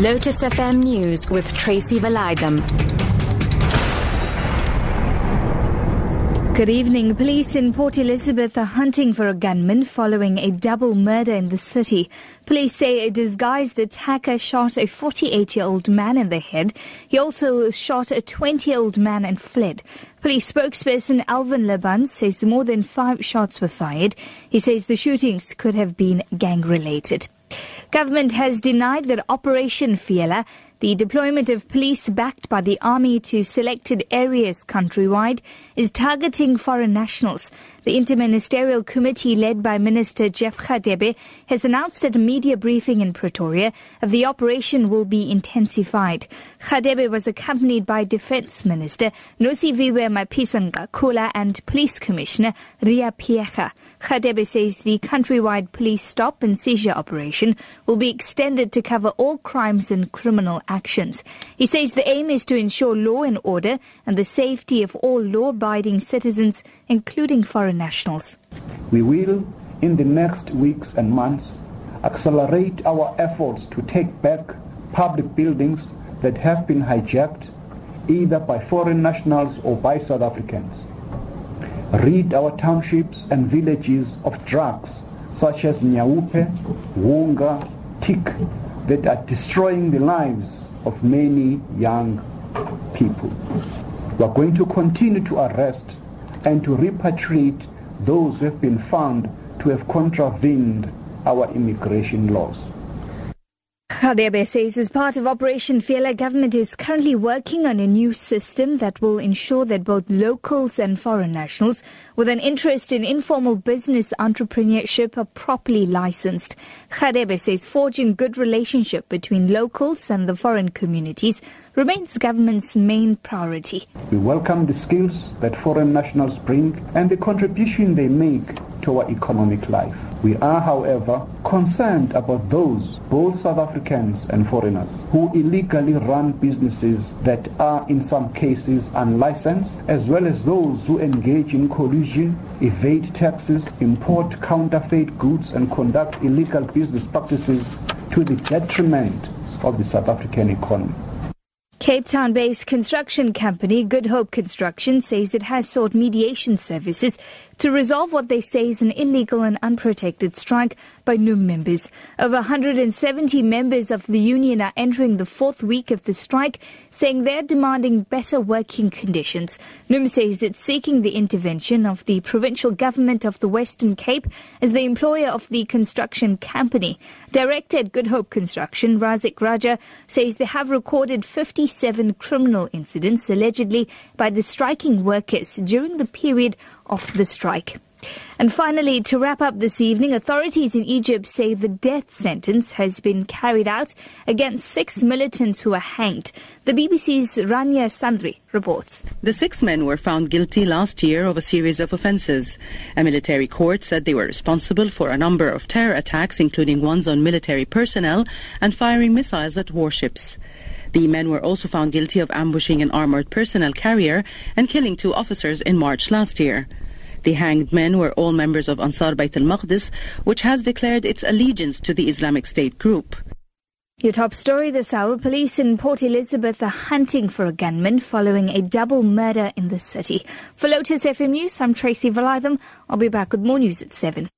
Lotus FM News with Tracy Valaydham. Good evening. Police in Port Elizabeth are hunting for a gunman following a double murder in the city. Police say a disguised attacker shot a 48 year old man in the head. He also shot a 20 year old man and fled. Police spokesperson Alvin Laban says more than five shots were fired. He says the shootings could have been gang related. Government has denied that Operation Fiela the deployment of police backed by the army to selected areas countrywide is targeting foreign nationals. The Interministerial Committee led by Minister Jeff Radebe has announced at a media briefing in Pretoria that the operation will be intensified. Radebe was accompanied by Defence Minister Nosiviwe Mapisa-Nqakula and Police Commissioner Riah Phiyega. Radebe says the countrywide police stop and seizure operation will be extended to cover all crimes and criminal actions. He says the aim is to ensure law and order and the safety of all law-abiding citizens, including foreign nationals. We will, in the next weeks and months, accelerate our efforts to take back public buildings that have been hijacked either by foreign nationals or by South Africans rid our townships and villages of drugs such as Nyaope, Whoonga, Tik that are destroying the lives of many young people. We are going to continue to arrest and to repatriate those who have been found to have contravened our immigration laws. Radebe says as part of Operation Fiela, government is currently working on a new system that will ensure that both locals and foreign nationals with an interest in informal business entrepreneurship are properly licensed. Radebe says forging good relationship between locals and the foreign communities remains government's main priority. We welcome the skills that foreign nationals bring and the contribution they make to our economic life. We are, however, concerned about those, both South Africans and foreigners, who illegally run businesses that are in some cases unlicensed, as well as those who engage in collusion, evade taxes, import counterfeit goods, and conduct illegal business practices to the detriment of the South African economy. Cape Town based construction company Good Hope Construction says it has sought mediation services to resolve what they say is an illegal and unprotected strike by NUM members. Over 170 members of the union are entering the fourth week of the strike, saying they're demanding better working conditions. NUM says it's seeking the intervention of the provincial government of the Western Cape as the employer of the construction company. Director at Good Hope Construction, Razik Raja, says they have recorded 57 criminal incidents allegedly by the striking workers during the period of the strike. And finally, to wrap up this evening, authorities in Egypt say the death sentence has been carried out against six militants who were hanged. The BBC's Rania Sandri reports. The six men were found guilty last year of a series of offences. A military court said they were responsible for a number of terror attacks, including ones on military personnel and firing missiles at warships. The men were also found guilty of ambushing an armoured personnel carrier and killing two officers in March last year. The hanged men were all members of Ansar Bayt al-Maqdis, which has declared its allegiance to the Islamic State group. Your top story this hour. Police in Port Elizabeth are hunting for a gunman following a double murder in the city. For Lotus FM News, I'm Tracy Valaydham. I'll be back with more news at 7.